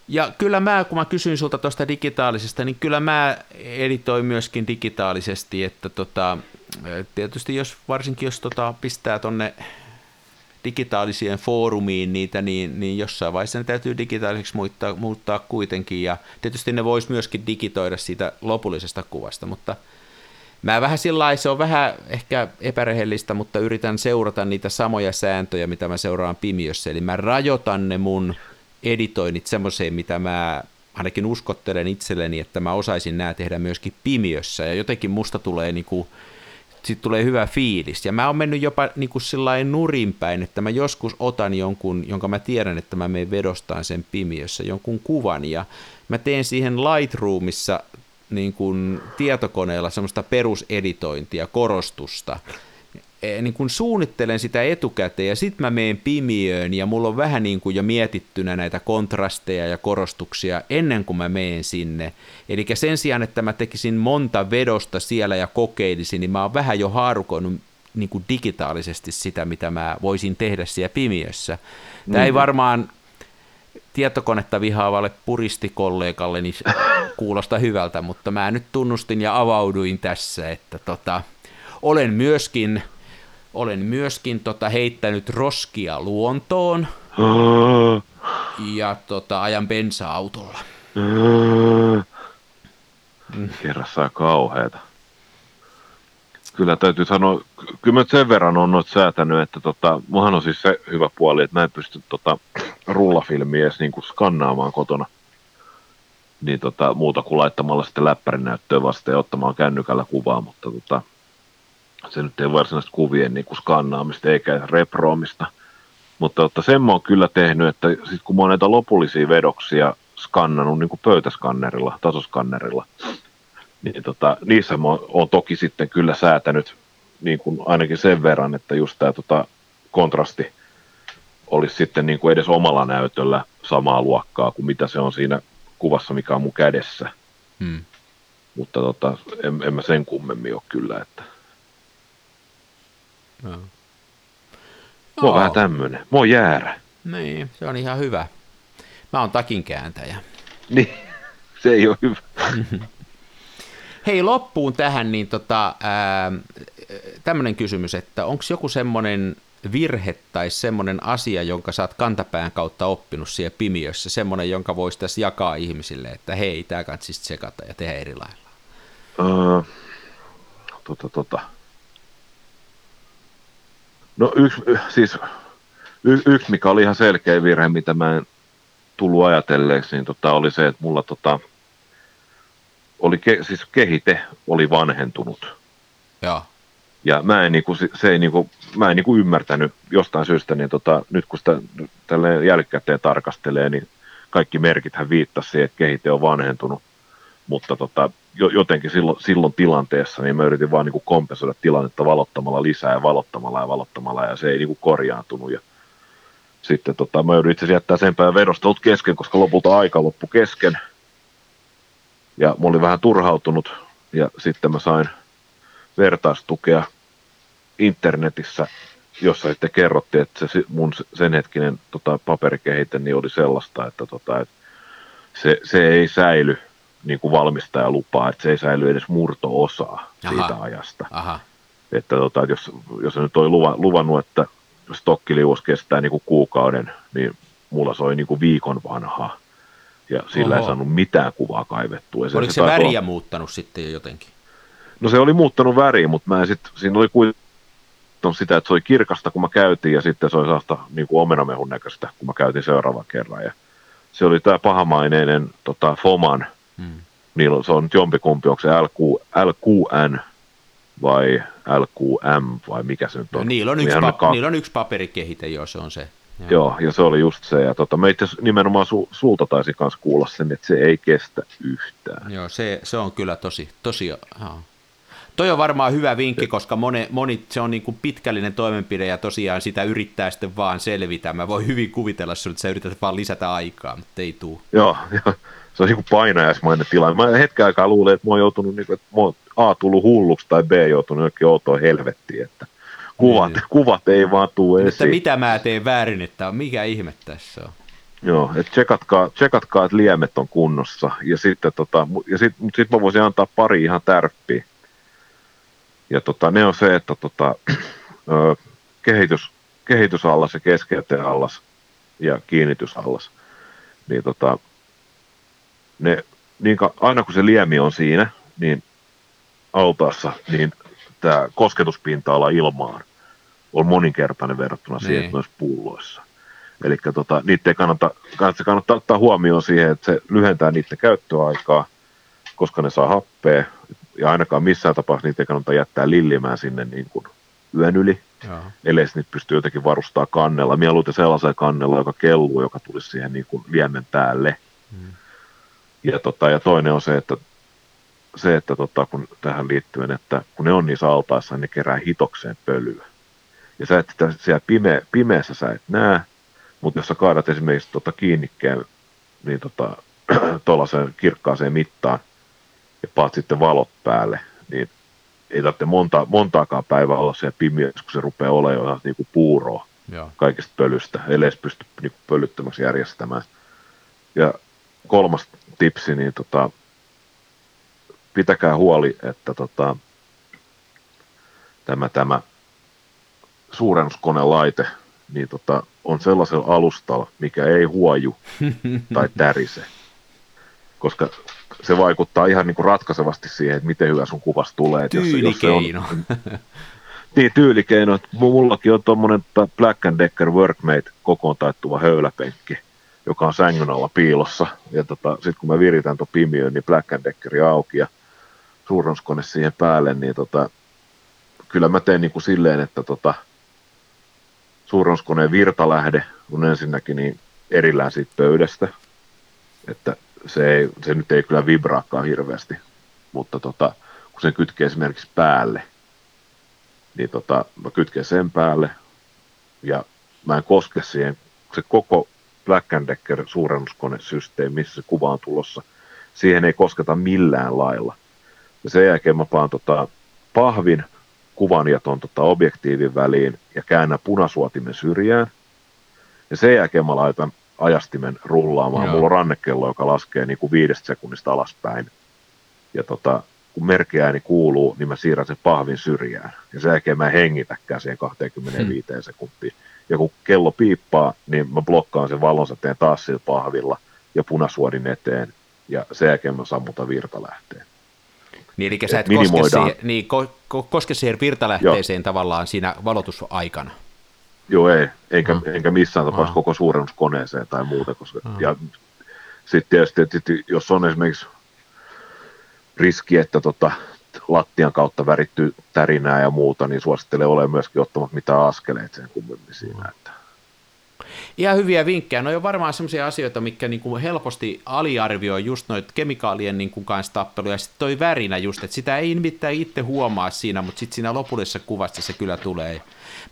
Ja kyllä mä, kun mä kysyin sulta tuosta digitaalisesta, niin kyllä mä editoin myöskin digitaalisesti, että tota, tietysti jos, varsinkin jos tota pistää tonne digitaaliseen foorumiin niitä, niin, niin jossain vaiheessa ne täytyy digitaaliseksi muuttaa, muuttaa kuitenkin, ja tietysti ne voisi myöskin digitoida siitä lopullisesta kuvasta, mutta mä vähän sillä se on vähän ehkä epärehellistä, mutta yritän seurata niitä samoja sääntöjä, mitä mä seuraan Pimiössä, eli mä rajoitan ne mun editoinnit semmoiseen, mitä mä ainakin uskottelen itselleni, että mä osaisin nämä tehdä myöskin Pimiössä, ja jotenkin musta tulee niin kuin sitten tulee hyvä fiilis. Ja mä oon mennyt jopa niin kuin nurinpäin, että mä joskus otan jonkun, jonka mä tiedän, että mä menen vedostaan sen pimiössä, jonkun kuvan, ja mä teen siihen Lightroomissa niin kuin tietokoneella semmoista peruseditointia, korostusta, niin kun suunnittelen sitä etukäteen ja sitten mä menen pimiöön ja mulla on vähän niin kuin jo mietittynä näitä kontrasteja ja korostuksia ennen kuin mä menen sinne. Eli sen sijaan, että mä tekisin monta vedosta siellä ja kokeilisin, niin mä oon vähän jo haarukoinut niin kuin digitaalisesti sitä, mitä mä voisin tehdä siellä pimiössä. Tämä mm. ei varmaan tietokonetta vihaavalle puristikollegalle niin kuulosta hyvältä, mutta mä nyt tunnustin ja avauduin tässä, että tota, olen myöskin – olen myöskin tota, heittänyt roskia luontoon ja tota, ajan bensa-autolla. Kerrassaan kauheeta. Kyllä täytyy sanoa, kyllä mä sen verran on noita säätänyt, että tota, muhan on siis se hyvä puoli, että mä en pysty tota, rullafilmiä edes niin kuin skannaamaan kotona. Niin tota, muuta kuin laittamalla sitten läppärin näyttöön vasta ja ottamaan kännykällä kuvaa, mutta tota, se nyt ei varsinaisesti kuvien niin kuin skannaamista eikä reproomista. Mutta että sen mä oon kyllä tehnyt, että sit kun mä oon näitä lopullisia vedoksia skannannut niin kuin pöytäskannerilla, tasoskannerilla, niin tota, niissä mä oon toki sitten kyllä säätänyt niin kuin ainakin sen verran, että just tämä tota, kontrasti olisi sitten niin kuin edes omalla näytöllä samaa luokkaa kuin mitä se on siinä kuvassa, mikä on mun kädessä. Hmm. Mutta tota, en, en mä sen kummemmin ole kyllä, että... No. Mä oon vähän tämmönen. Mä oon jäärä. Niin, se on ihan hyvä. Mä oon takin kääntäjä. Niin, [laughs] se ei ole hyvä. [laughs] Hei, loppuun tähän niin tota, tämmöinen kysymys, että onko joku semmoinen virhe tai semmoinen asia, jonka sä oot kantapään kautta oppinut siellä pimiössä, semmoinen, jonka voisi tässä jakaa ihmisille, että hei, tämä kannattaisi tsekata ja tehdä eri lailla? Uh, tota, tota. No yksi, siis y, yksi, mikä oli ihan selkeä virhe, mitä mä en tullut ajatelleeksi, niin tota, oli se, että mulla tota, oli ke, siis kehite oli vanhentunut. Joo. Ja mä en, niinku, se ei, niinku, mä en niinku ymmärtänyt jostain syystä, niin tota, nyt kun sitä tälle jälkikäteen tarkastelee, niin kaikki merkithän viittasi siihen, että kehite on vanhentunut. Mutta tota, jotenkin silloin, silloin tilanteessa niin mä yritin vaan niinku kompensoida tilannetta valottamalla lisää ja valottamalla ja valottamalla ja se ei niinku korjaantunut. Ja sitten tota, mä yritin itse jättää sen päivän vedostelut kesken, koska lopulta aika loppu kesken. Ja mä olin vähän turhautunut ja sitten mä sain vertaistukea internetissä, jossa sitten kerrottiin, että se mun sen hetkinen tota, paperikehite niin oli sellaista, että, tota, että se, se ei säily niin kuin valmistajalupaa, että se ei säily edes murto-osaa Aha. siitä ajasta. Aha. Että, tota, että jos, jos se nyt oli luva, luvannut, että stokkiliuos kestää niin kuin kuukauden, niin mulla soi niin kuin viikon vanhaa. Ja sillä Oho. ei saanut mitään kuvaa kaivettua. Oliko se, se väriä olla... muuttanut sitten jo jotenkin? No se oli muuttanut väriä, mutta mä sit, siinä oli kuitenkin sitä, että se oli kirkasta, kun mä käytin, ja sitten se oli saasta niin kuin omenamehun näköistä, kun mä käytin seuraavan kerran. Ja se oli tämä pahamaineinen tota, Foman, hmm. niillä se on nyt jompikumpi, onko se LQ, LQN vai LQM vai mikä se nyt on. No, niillä, on yksi pa- ka- niillä on yksi paperikehite, joo, se on se. Joo, joo ja se oli just se. Ja tota, mä itse nimenomaan su- sulta taisin kanssa kuulla sen, että se ei kestä yhtään. Joo, se, se on kyllä tosi, tosi. Toi on varmaan hyvä vinkki, koska moni, moni se on niin kuin pitkällinen toimenpide ja tosiaan sitä yrittää sitten vaan selvitä. Mä voin hyvin kuvitella sun, että sä yrität vaan lisätä aikaa, mutta ei tuu. Joo, [laughs] joo. Se on niin kuin painajaismainen tilanne. Mä hetken aikaa luulin, että mä oon joutunut, niin kuin, että mä oon A tullut hulluksi tai B joutunut jokin outoon helvettiin, että kuvat, niin. kuvat ei vaan tuu esiin. Että mitä mä teen väärin, että mikä ihme tässä on? Joo, että tsekatkaa, tsekatkaa, että liemet on kunnossa. Ja sitten tota, ja sit, sit mä voisin antaa pari ihan tärppiä. Ja tota, ne on se, että tota, [clears throat] ö, kehitys, kehitysallas ja keskeyteallas ja kiinnitysallas, niin tota, ne, niin ka, aina kun se liemi on siinä, niin autaassa, niin tämä kosketuspinta-ala ilmaan on moninkertainen verrattuna niin. siihen, että myös pulloissa. Eli tota, niitä kannata, kannattaa, kannattaa ottaa huomioon siihen, että se lyhentää niiden käyttöaikaa, koska ne saa happea, ja ainakaan missään tapauksessa niitä ei kannata jättää lillimään sinne niin kuin yön yli, Joo. ellei niitä pystyy jotenkin varustaa kannella. Mieluiten sellaisella kannella, joka kelluu, joka tulisi siihen niin kuin liemen päälle. Hmm. Ja, tota, ja toinen on se, että se, että tota, kun tähän liittyen, että kun ne on niissä altaissa, niin ne kerää hitokseen pölyä. Ja sä et sitä siellä pime, pimeässä sä et näe, mutta jos sä kaadat esimerkiksi tota kiinnikkeen niin tota, [clears throat] tuollaiseen kirkkaaseen mittaan ja paat sitten valot päälle, niin ei tarvitse monta, montaakaan päivää olla siellä pimeässä, kun se rupeaa olemaan jo niin kuin puuroa Joo. kaikista pölystä, ellei pysty niin kuin pölyttömäksi järjestämään. Ja kolmas tipsi, niin tota, pitäkää huoli, että tota, tämä, tämä suurennuskonelaite niin tota, on sellaisella alustalla, mikä ei huoju tai tärise. Koska se vaikuttaa ihan niin kuin ratkaisevasti siihen, että miten hyvä sun kuvasta tulee. Tyylikeino. Jos, jos on, [laughs] niin, tyylikeino. Mullakin on tuommoinen Black and Decker Workmate kokoon taittuva höyläpenkki, joka on sängyn alla piilossa. Ja tota, sitten kun mä viritän tuon pimiön, niin Black Deckeri auki ja suurennuskone siihen päälle, niin tota, kyllä mä teen niin kuin silleen, että tota, suurennuskoneen virtalähde on ensinnäkin niin erillään siitä pöydästä, että se, ei, se nyt ei kyllä vibraakaan hirveästi, mutta tota, kun se kytkee esimerkiksi päälle, niin tota, mä kytken sen päälle, ja mä en koske siihen, se koko Black Decker suurennuskonesysteemi, missä se kuva on tulossa, siihen ei kosketa millään lailla. Ja sen jälkeen mä paan tota pahvin kuvan ja ton tota objektiivin väliin ja käännän punasuotimen syrjään. Ja sen jälkeen mä laitan ajastimen rullaamaan. Joo. Mulla on rannekello, joka laskee niin kuin viidestä sekunnista alaspäin. Ja tota, kun merkiääni kuuluu, niin mä siirrän sen pahvin syrjään. Ja sen jälkeen mä en hengitäkään siihen 25 hmm. sekuntiin. Ja kun kello piippaa, niin mä blokkaan sen valonsateen taas sillä pahvilla ja punasuodin eteen. Ja sen jälkeen mä sammutan virtalähteen. Niin, eli sä et koske siihen, niin, ko, ko, koske siihen virtalähteeseen Joo. tavallaan siinä valotusaikana. Joo, ei, enkä, mm. enkä missään tapauksessa mm. koko suurennuskoneeseen tai muuta. Koska, mm. Ja sitten tietysti, että jos on esimerkiksi riski, että tota, lattian kautta värittyy tärinää ja muuta, niin suosittelen ole myöskin ottamat mitään askeleita sen kummemmin siinä. Että. Ihan hyviä vinkkejä. No on varmaan sellaisia asioita, mikä niin kuin helposti aliarvioi just noita kemikaalien niin kuin kanssa tappeluja. Ja sitten toi värinä just, että sitä ei nimittäin itse huomaa siinä, mutta sitten siinä lopullisessa kuvassa se kyllä tulee.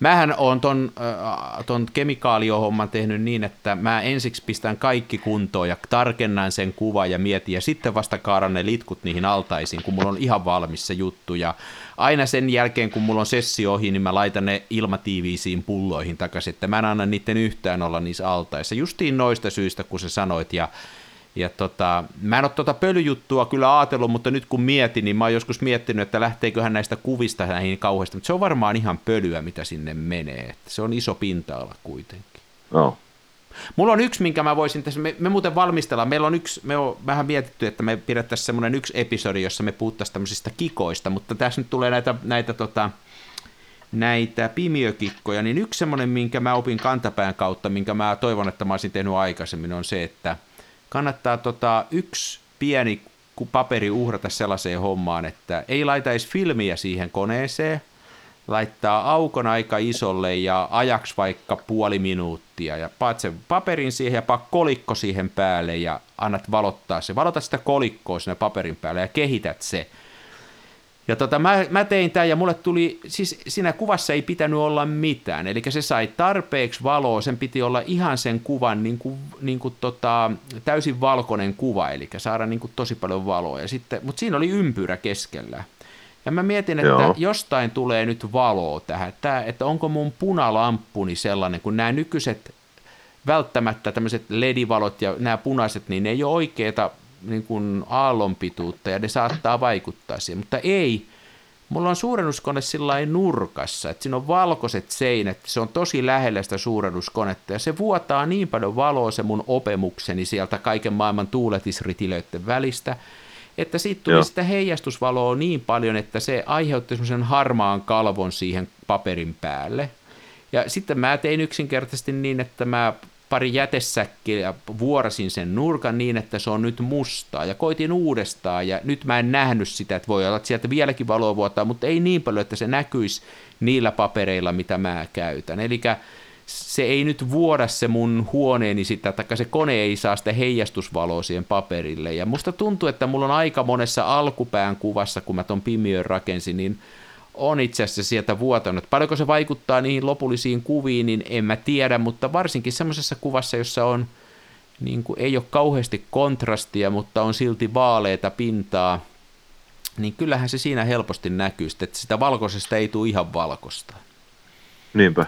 Mähän on ton, äh, ton kemikaaliohomman tehnyt niin, että mä ensiksi pistän kaikki kuntoon ja tarkennan sen kuva ja mietin ja sitten vasta kaaran ne litkut niihin altaisiin, kun mulla on ihan valmis se juttu ja aina sen jälkeen, kun mulla on sessio ohi, niin mä laitan ne ilmatiiviisiin pulloihin takaisin, että mä en anna niiden yhtään olla niissä altaissa. Justiin noista syistä, kun sä sanoit ja ja tota, mä en ole tuota pölyjuttua kyllä ajatellut, mutta nyt kun mietin, niin mä oon joskus miettinyt, että lähteeköhän näistä kuvista näihin kauheasti, mutta se on varmaan ihan pölyä, mitä sinne menee. Että se on iso pinta-ala kuitenkin. No. Mulla on yksi, minkä mä voisin tässä, me, me muuten valmistellaan, meillä on yksi, me on vähän mietitty, että me pidettäisiin semmoinen yksi episodi, jossa me puhuttaisiin tämmöisistä kikoista, mutta tässä nyt tulee näitä, näitä, tota, näitä pimiökikkoja, niin yksi semmoinen, minkä mä opin kantapään kautta, minkä mä toivon, että mä olisin tehnyt aikaisemmin, on se, että – kannattaa tota, yksi pieni paperi uhrata sellaiseen hommaan, että ei laita edes filmiä siihen koneeseen, laittaa aukon aika isolle ja ajaksi vaikka puoli minuuttia ja paat sen paperin siihen ja paat kolikko siihen päälle ja annat valottaa se. Valota sitä kolikkoa sinne paperin päälle ja kehität se. Ja tota, mä, mä tein tämän ja mulle tuli, siis siinä kuvassa ei pitänyt olla mitään, eli se sai tarpeeksi valoa, sen piti olla ihan sen kuvan niin kuin, niin kuin tota, täysin valkoinen kuva, eli saada niin kuin tosi paljon valoa, ja sitten, mutta siinä oli ympyrä keskellä. Ja mä mietin, että Joo. jostain tulee nyt valoa tähän, että, että onko mun punalamppuni sellainen, kun nämä nykyiset välttämättä tämmöiset ledivalot ja nämä punaiset, niin ne ei ole oikeita niin kuin aallonpituutta ja ne saattaa vaikuttaa siihen, mutta ei. Mulla on suurennuskone sillä nurkassa, että siinä on valkoiset seinät, se on tosi lähellä sitä suurennuskonetta ja se vuotaa niin paljon valoa se mun opemukseni sieltä kaiken maailman tuuletisritilöiden välistä, että siitä tuli Joo. sitä heijastusvaloa niin paljon, että se aiheutti semmoisen harmaan kalvon siihen paperin päälle. Ja sitten mä tein yksinkertaisesti niin, että mä pari jätesäkkiä ja vuorasin sen nurkan niin, että se on nyt mustaa ja koitin uudestaan ja nyt mä en nähnyt sitä, että voi olla, että sieltä vieläkin valoa vuotaa, mutta ei niin paljon, että se näkyisi niillä papereilla, mitä mä käytän. Eli se ei nyt vuoda se mun huoneeni sitä, tai se kone ei saa sitä heijastusvaloa siihen paperille. Ja musta tuntuu, että mulla on aika monessa alkupään kuvassa, kun mä ton pimiön rakensin, niin on itse asiassa sieltä vuotanut. Paljonko se vaikuttaa niihin lopullisiin kuviin, niin en mä tiedä, mutta varsinkin semmoisessa kuvassa, jossa on, niin kuin, ei ole kauheasti kontrastia, mutta on silti vaaleita pintaa, niin kyllähän se siinä helposti näkyy, että sitä valkoisesta ei tule ihan valkoista. Niinpä.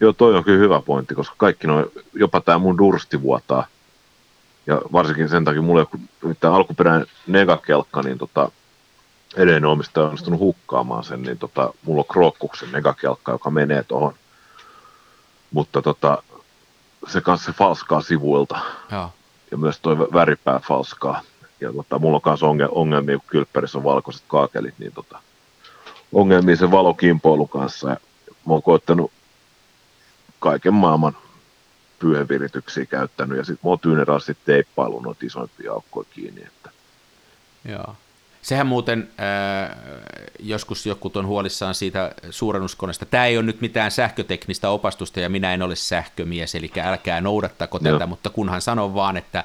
Joo, toi on kyllä hyvä pointti, koska kaikki noin, jopa tämä mun dursti vuotaa. Ja varsinkin sen takia mulle, tämä alkuperäinen negakelkka, niin tota, edellinen omistaja on onnistunut hukkaamaan sen, niin tota, mulla on Krookkuksen megakelkka, joka menee tuohon. Mutta tota, se kanssa se falskaa sivuilta. Ja, ja myös tuo väripää falskaa. Ja tota, mulla on myös ongelmia, kun kylppärissä on valkoiset kaakelit, niin tota, ongelmia sen valokimpoilun kanssa. Ja mä oon koettanut kaiken maailman pyövirityksiä käyttänyt, ja sitten mä oon tyyneraasti teippailu noita isoimpia aukkoja kiinni. Että... Joo. Sehän muuten, äh, joskus joku on huolissaan siitä suurennuskoneesta. Tämä ei ole nyt mitään sähköteknistä opastusta ja minä en ole sähkömies, eli älkää noudattako tätä, Joo. mutta kunhan sanon vaan, että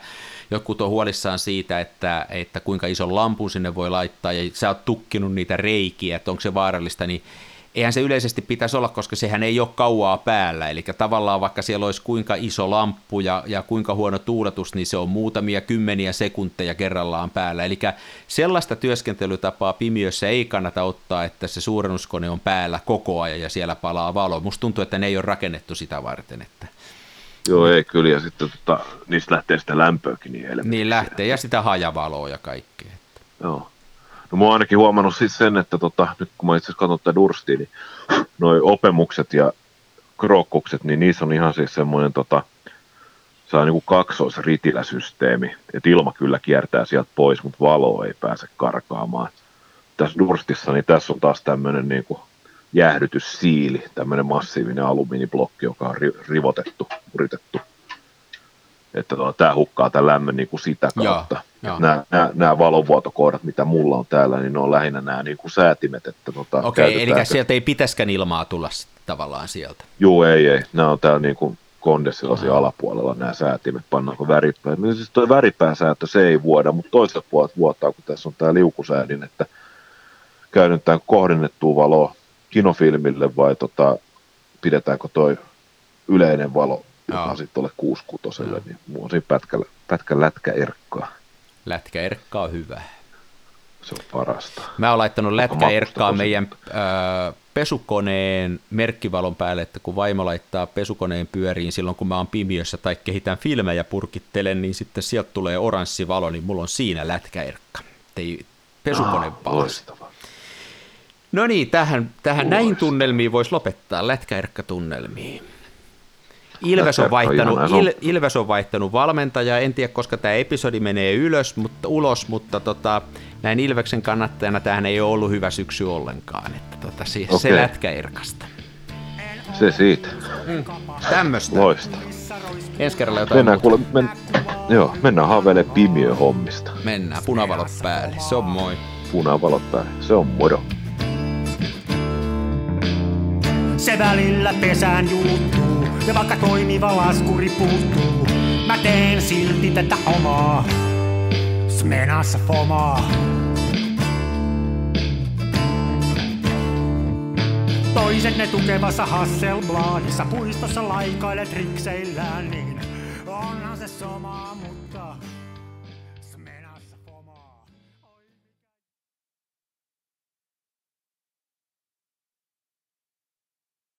joku on huolissaan siitä, että, että kuinka ison lampun sinne voi laittaa ja sä oot tukkinut niitä reikiä, että onko se vaarallista, niin eihän se yleisesti pitäisi olla, koska sehän ei ole kauaa päällä. Eli tavallaan vaikka siellä olisi kuinka iso lamppu ja, ja kuinka huono tuuletus, niin se on muutamia kymmeniä sekunteja kerrallaan päällä. Eli sellaista työskentelytapaa pimiössä ei kannata ottaa, että se suurennuskone on päällä koko ajan ja siellä palaa valo. Musta tuntuu, että ne ei ole rakennettu sitä varten. Että... Joo, ei kyllä, ja sitten tota, niistä lähtee sitä lämpöäkin niin Niin lähtee, ja sitä hajavaloa ja kaikkea. Joo. No mä oon ainakin huomannut siis sen, että tota, nyt kun mä itse asiassa katson tätä Durstia, niin noi opemukset ja krokkukset, niin niissä on ihan siis semmoinen tota, saa niinku kaksoisritiläsysteemi, että ilma kyllä kiertää sieltä pois, mutta valo ei pääse karkaamaan. Tässä Durstissa, niin tässä on taas tämmöinen niinku jäähdytyssiili, tämmöinen massiivinen alumiiniblokki, joka on rivotettu, yritetty että tota, tämä hukkaa tämän lämmön niin kuin sitä kautta. Nämä, nämä, nämä valovuotokohdat, mitä mulla on täällä, niin ne on lähinnä nämä niin kuin säätimet. Että tota, Okei, eli sieltä ei pitäisikään ilmaa tulla tavallaan sieltä. Joo, ei, ei. Nämä on täällä niin kuin kondessilasin alapuolella nämä säätimet, pannaanko väripää. No siis tuo väripääsäätö se ei vuoda, mutta toiselta puolelta vuotaa, kun tässä on tämä liukusäädin, että käytetään kohdennettua valoa kinofilmille vai tota, pidetäänkö toi yleinen valo joka sitten ole 66 niin mulla on siinä pätkä, pätkä lätkä erkkaa. Lätkä erkkaa on hyvä. Se on parasta. Mä oon laittanut lätkä erkkaa meidän äh, pesukoneen merkkivalon päälle, että kun vaimo laittaa pesukoneen pyöriin silloin, kun mä oon pimiössä tai kehitän filmejä purkittelen, niin sitten sieltä tulee oranssi valo, niin mulla on siinä lätkäerkka. Ei pesukone ah, No niin, tähän, tähän näihin tunnelmiin voisi lopettaa, lätkäerkka-tunnelmiin. Ilves on, vaihtanut, Il, Ilves on vaihtanut valmentajaa, en tiedä koska tämä episodi menee ylös, mutta, ulos, mutta tota, näin Ilveksen kannattajana tähän ei ole ollut hyvä syksy ollenkaan, että tota, se, okay. se lätkä erkasta. Se siitä. Mm, tämmöistä. Loista. Ensi kerralla jotain mennään, kuule, men, joo, mennään haaveilemaan pimiö hommista. Mennään, punavalot päälle, se on moi. Punavalot päälle, se on moro. Se välillä pesään juuttuu ja vaikka toimiva laskuri puuttuu, mä teen silti tätä omaa. Smenassa fomaa. Toiset ne tukevassa Hasselbladissa puistossa laikailet rikseillään, niin onhan se sama,